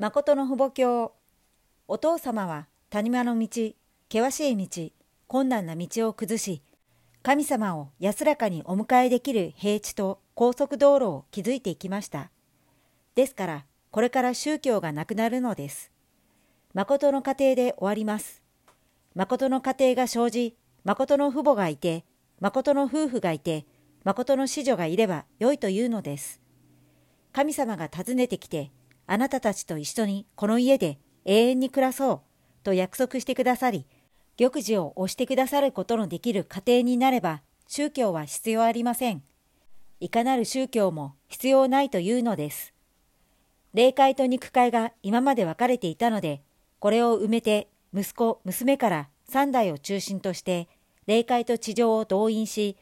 誠の父母教お父様は谷間の道険しい道困難な道を崩し神様を安らかにお迎えできる平地と高速道路を築いていきました。ですからこれから宗教がなくなるのです。誠の家庭で終わります。誠の家庭が生じ誠の父母がいて誠の夫婦がいて誠の子女がいれば良いというのです。神様が訪ねてきてあなたたちと一緒にこの家で永遠に暮らそうと約束してくださり、玉璽を押してくださることのできる家庭になれば、宗教は必要ありません。いかなる宗教も必要ないというのです。霊界と肉界が今まで分かれていたので、これを埋めて息子、娘から三代を中心として、霊界と地上を動員し、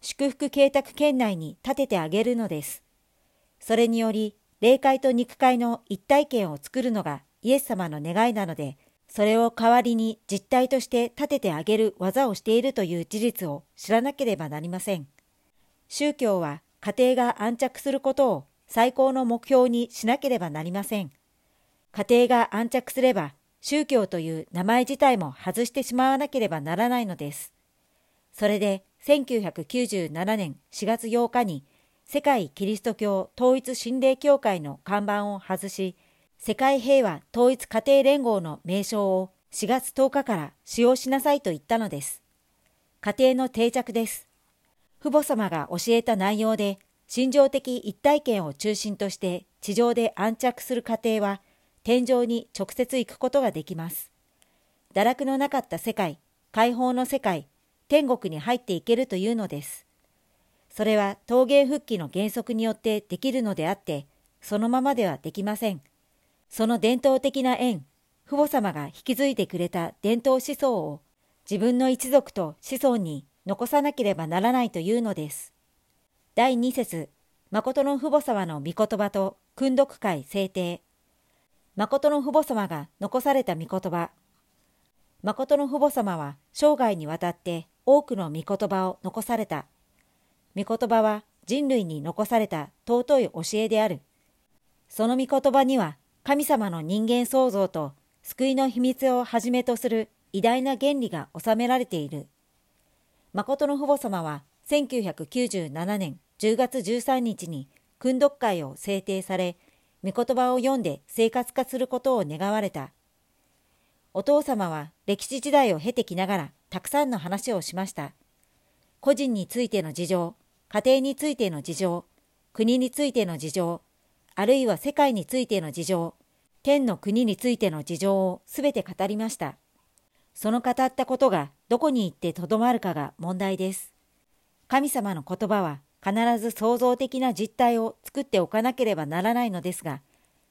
祝福計画圏内に立ててあげるのです。それにより、霊界と肉界の一体験を作るのがイエス様の願いなので、それを代わりに実体として立ててあげる技をしているという事実を知らなければなりません。宗教は家庭が安着することを最高の目標にしなければなりません。家庭が安着すれば宗教という名前自体も外してしまわなければならないのです。それで1997年4月8日に世界キリスト教統一神霊協会の看板を外し、世界平和統一家庭連合の名称を4月10日から使用しなさいと言ったのです。家庭の定着です。父母様が教えた内容で、心情的一体験を中心として地上で安着する家庭は、天井に直接行くことができます。堕落のなかった世界、解放の世界、天国に入っていけるというのです。それは陶芸復帰の原則によってできるのであって、そのままではできません。その伝統的な縁、父母様が引き継いでくれた伝統思想を自分の一族と子孫に残さなければならないというのです。第2節誠の父母様の御言葉と訓読会制定。誠の父母様が残された御言葉。誠の父母様は生涯にわたって多くの御言葉を残された。御言葉は人類に残された尊い教えである。その御言葉には神様の人間創造と救いの秘密をはじめとする偉大な原理が収められている。誠の父母様は1997年10月13日に訓読会を制定され、御言葉を読んで生活化することを願われた。お父様は歴史時代を経てきながらたくさんの話をしました。個人についての事情、家庭についての事情、国についての事情、あるいは世界についての事情、天の国についての事情をすべて語りました。その語ったことがどこに行ってとどまるかが問題です。神様の言葉は必ず創造的な実態を作っておかなければならないのですが、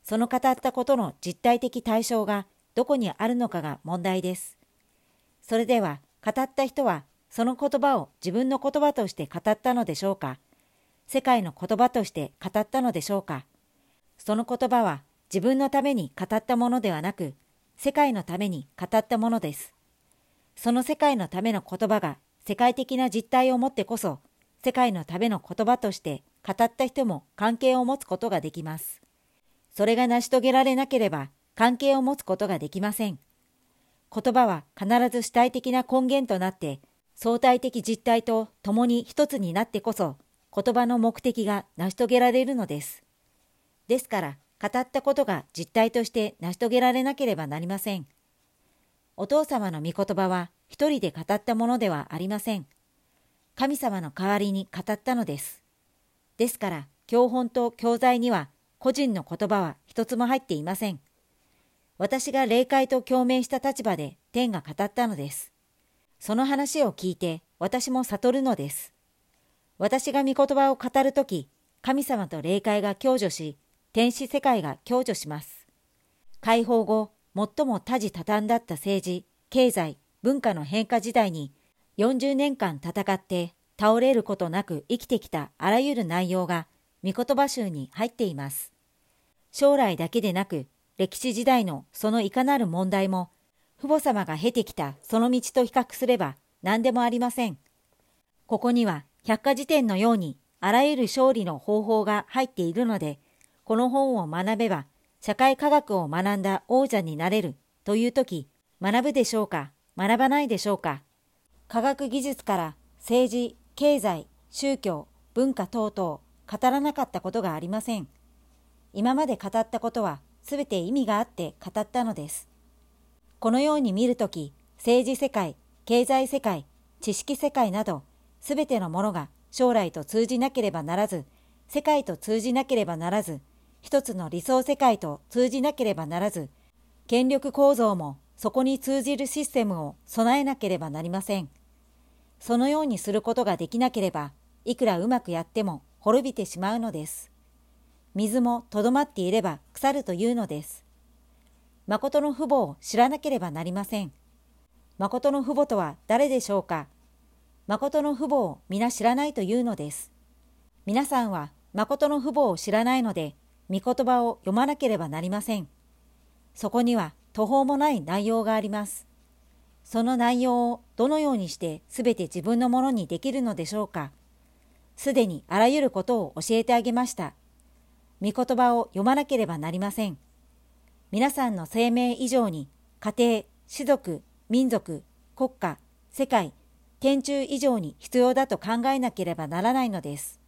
その語ったことの実体的対象がどこにあるのかが問題です。それでは、語った人はその言葉を自分の言葉として語ったのでしょうか？世界の言葉として語ったのでしょうか？その言葉は自分のために語ったものではなく、世界のために語ったものです。その世界のための言葉が世界的な実態をもってこそ、世界のための言葉として語った人も関係を持つことができます。それが成し遂げられなければ関係を持つことができません。言葉は必ず主体的な根源となって相対的実態と共に一つになってこそ、言葉の目的が成し遂げられるのです。ですから、語ったことが実態として成し遂げられなければなりません。お父様の御言葉は一人で語ったものではありません。神様の代わりに語ったのです。ですから、教本と教材には個人の言葉は一つも入っていません。私が霊界と共鳴した立場で天が語ったのです。その話を聞いて私も悟るのです。私が御言葉を語るとき、神様と霊界が享受し、天使世界が享受します。解放後、最も多事多端だった政治、経済、文化の変化時代に40年間戦って倒れることなく生きてきたあらゆる内容が御言葉集に入っています。将来だけでなく歴史時代のそのいかなる問題も父母様が経てきたその道と比較すれば何でもありません。ここには百科事典のようにあらゆる勝利の方法が入っているので、この本を学べば社会科学を学んだ王者になれるという時、学ぶでしょうか学ばないでしょうか科学技術から政治、経済、宗教、文化等々語らなかったことがありません。今まで語ったことはすべて意味があって語ったのです。このように見るとき、政治世界、経済世界、知識世界など、すべてのものが将来と通じなければならず、世界と通じなければならず、一つの理想世界と通じなければならず、権力構造もそこに通じるシステムを備えなければなりません。そのようにすることができなければ、いくらうまくやっても滅びてしまうのです。水もとどまっていれば腐るというのです。誠の父母を知らなければなりません。誠の父母とは誰でしょうか？誠の父母を皆知らないというのです。皆さんは誠の父母を知らないので、御言葉を読まなければなりません。そこには途方もない内容があります。その内容をどのようにしてすべて自分のものにできるのでしょうか？すでにあらゆることを教えてあげました。御言葉を読まなければなりません。皆さんの生命以上に家庭、士族、民族、国家、世界、天中以上に必要だと考えなければならないのです。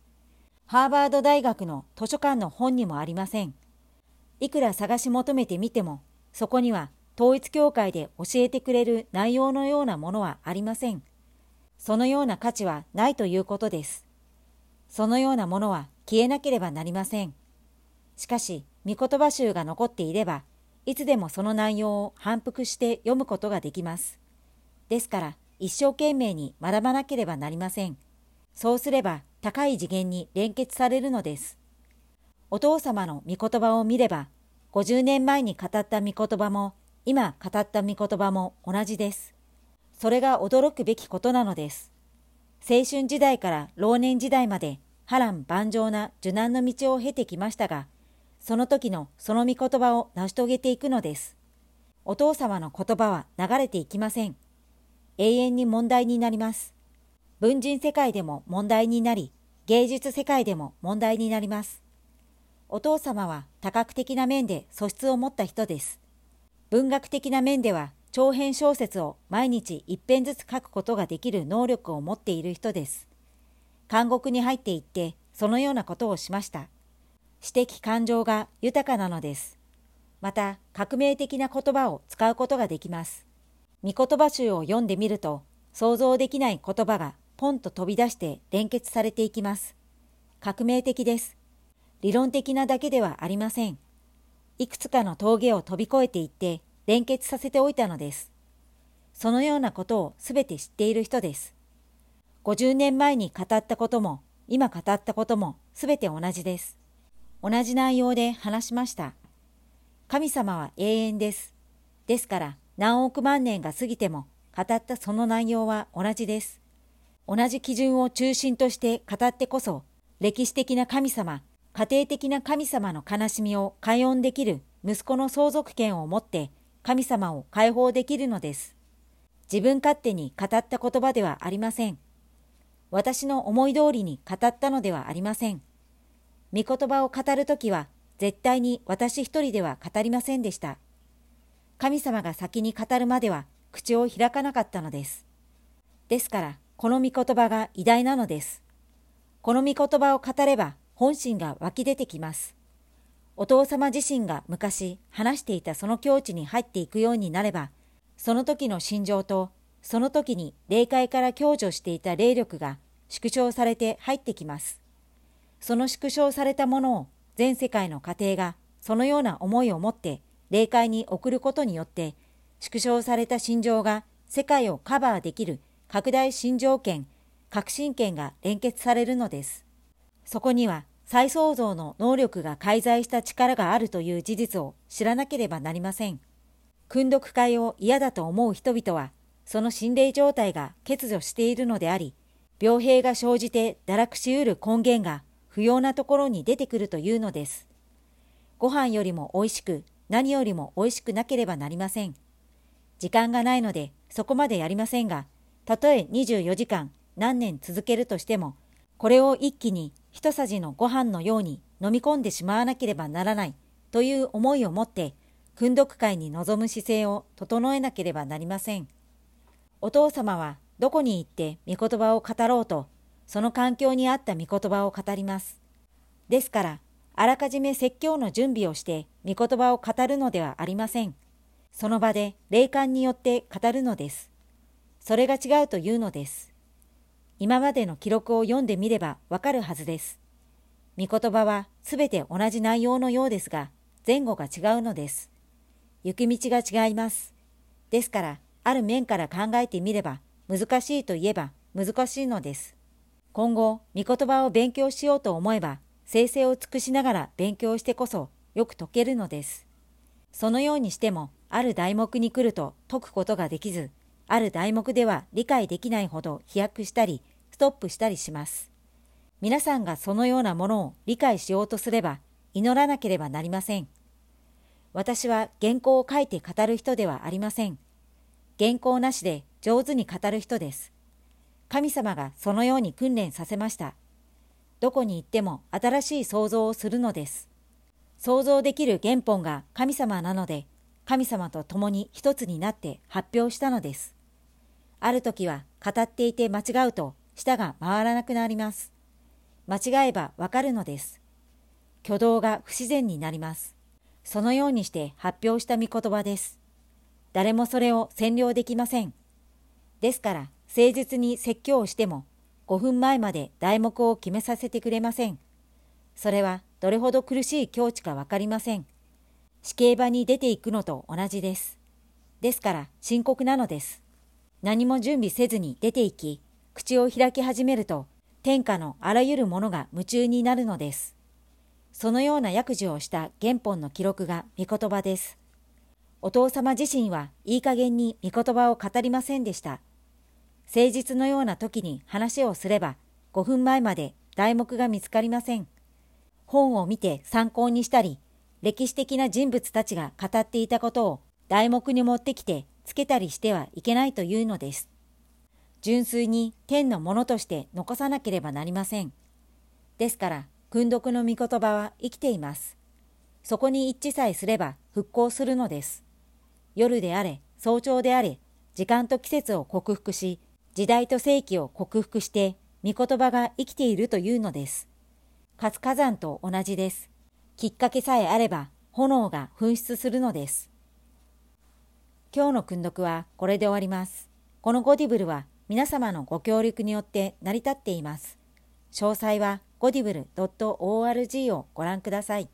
ハーバード大学の図書館の本にもありません。いくら探し求めてみても、そこには統一教会で教えてくれる内容のようなものはありません。そのような価値はないということです。そのようなものは消えなければなりません。しかし、御言葉集が残っていれば、いつでもその内容を反復して読むことができます。ですから、一生懸命に学ばなければなりません。そうすれば、高い次元に連結されるのです。お父様の御言葉を見れば、50年前に語った御言葉も、今語った御言葉も同じです。それが驚くべきことなのです。青春時代から老年時代まで波乱万丈な受難の道を経てきましたが、その時のその御言葉を成し遂げていくのです。お父様の言葉は流れていきません。永遠に問題になります。文人世界でも問題になり、芸術世界でも問題になります。お父様は多角的な面で素質を持った人です。文学的な面では長編小説を毎日一編ずつ書くことができる能力を持っている人です。監獄に入っていってそのようなことをしました。知的感情が豊かなのです。また、革命的な言葉を使うことができます。御言葉集を読んでみると、想像できない言葉がポンと飛び出して連結されていきます。革命的です。理論的なだけではありません。いくつかの峠を飛び越えていって連結させておいたのです。そのようなことをすべて知っている人です。50年前に語ったことも、今語ったこともすべて同じです。同じ内容で話しました。神様は永遠です。ですから何億万年が過ぎても語ったその内容は同じです。同じ基準を中心として語ってこそ歴史的な神様、家庭的な神様の悲しみを解音できる息子の相続権を持って神様を解放できるのです。自分勝手に語った言葉ではありません。私の思い通りに語ったのではありません。御言葉を語るときは絶対に私一人では語りませんでした。神様が先に語るまでは口を開かなかったのです。ですから、この御言葉が偉大なのです。この御言葉を語れば本心が湧き出てきます。お父様自身が昔話していたその境地に入っていくようになれば、その時の心情と、その時に霊界から享受していた霊力が縮小されて入ってきます。その縮小されたものを全世界の家庭がそのような思いを持って霊界に送ることによって縮小された心情が世界をカバーできる拡大心情権、革新権が連結されるのです。そこには再創造の能力が介在した力があるという事実を知らなければなりません。訓読会を嫌だと思う人々は、その心霊状態が欠如しているのであり、病兵が生じて堕落しうる根源が不要なところに出てくるというのです。ご飯よりも美味しく、何よりも美味しくなければなりません。時間がないのでそこまでやりませんが、たとえ24時間何年続けるとしても、これを一気に一さじのご飯のように飲み込んでしまわなければならないという思いを持って、訓読会に臨む姿勢を整えなければなりません。お父様はどこに行って御言葉を語ろうと、その環境に合った御言葉を語ります。ですから、あらかじめ説教の準備をして御言葉を語るのではありません。その場で霊感によって語るのです。それが違うというのです。今までの記録を読んでみればわかるはずです。御言葉はすべて同じ内容のようですが、前後が違うのです。行く道が違います。ですから、ある面から考えてみれば、難しいといえば難しいのです。今後、御言葉を勉強しようと思えば、生成を尽くしながら勉強してこそよく解けるのです。そのようにしても、ある題目に来ると解くことができず、ある題目では理解できないほど飛躍したり、ストップしたりします。皆さんがそのようなものを理解しようとすれば、祈らなければなりません。私は原稿を書いて語る人ではありません。原稿なしで上手に語る人です。神様がそのように訓練させました。どこに行っても新しい創造をするのです。想像できる原本が神様なので、神様と共に一つになって発表したのです。ある時は語っていて間違うと舌が回らなくなります。間違えばわかるのです。挙動が不自然になります。そのようにして発表した御言葉です。誰もそれを占領できません。ですから、誠実に説教をしても5分前まで題目を決めさせてくれません。それはどれほど苦しい境地かわかりません。死刑場に出ていくのと同じです。ですから深刻なのです。何も準備せずに出て行き、口を開き始めると、天下のあらゆるものが夢中になるのです。そのような訳事をした原本の記録が御言葉です。お父様自身はいい加減に御言葉を語りませんでした。誠実のような時に話をすれば、5分前まで題目が見つかりません。本を見て参考にしたり、歴史的な人物たちが語っていたことを題目に持ってきてつけたりしてはいけないというのです。純粋に天のものとして残さなければなりません。ですから、訓読の御言葉は生きています。そこに一致さえすれば復興するのです。夜であれ、早朝であれ、時間と季節を克服し、時代と世紀を克服して、御言葉が生きているというのです。活火山と同じです。きっかけさえあれば、炎が噴出するのです。今日の訓読はこれで終わります。このゴディブルは皆様のご協力によって成り立っています。詳細はゴディブル .org をご覧ください。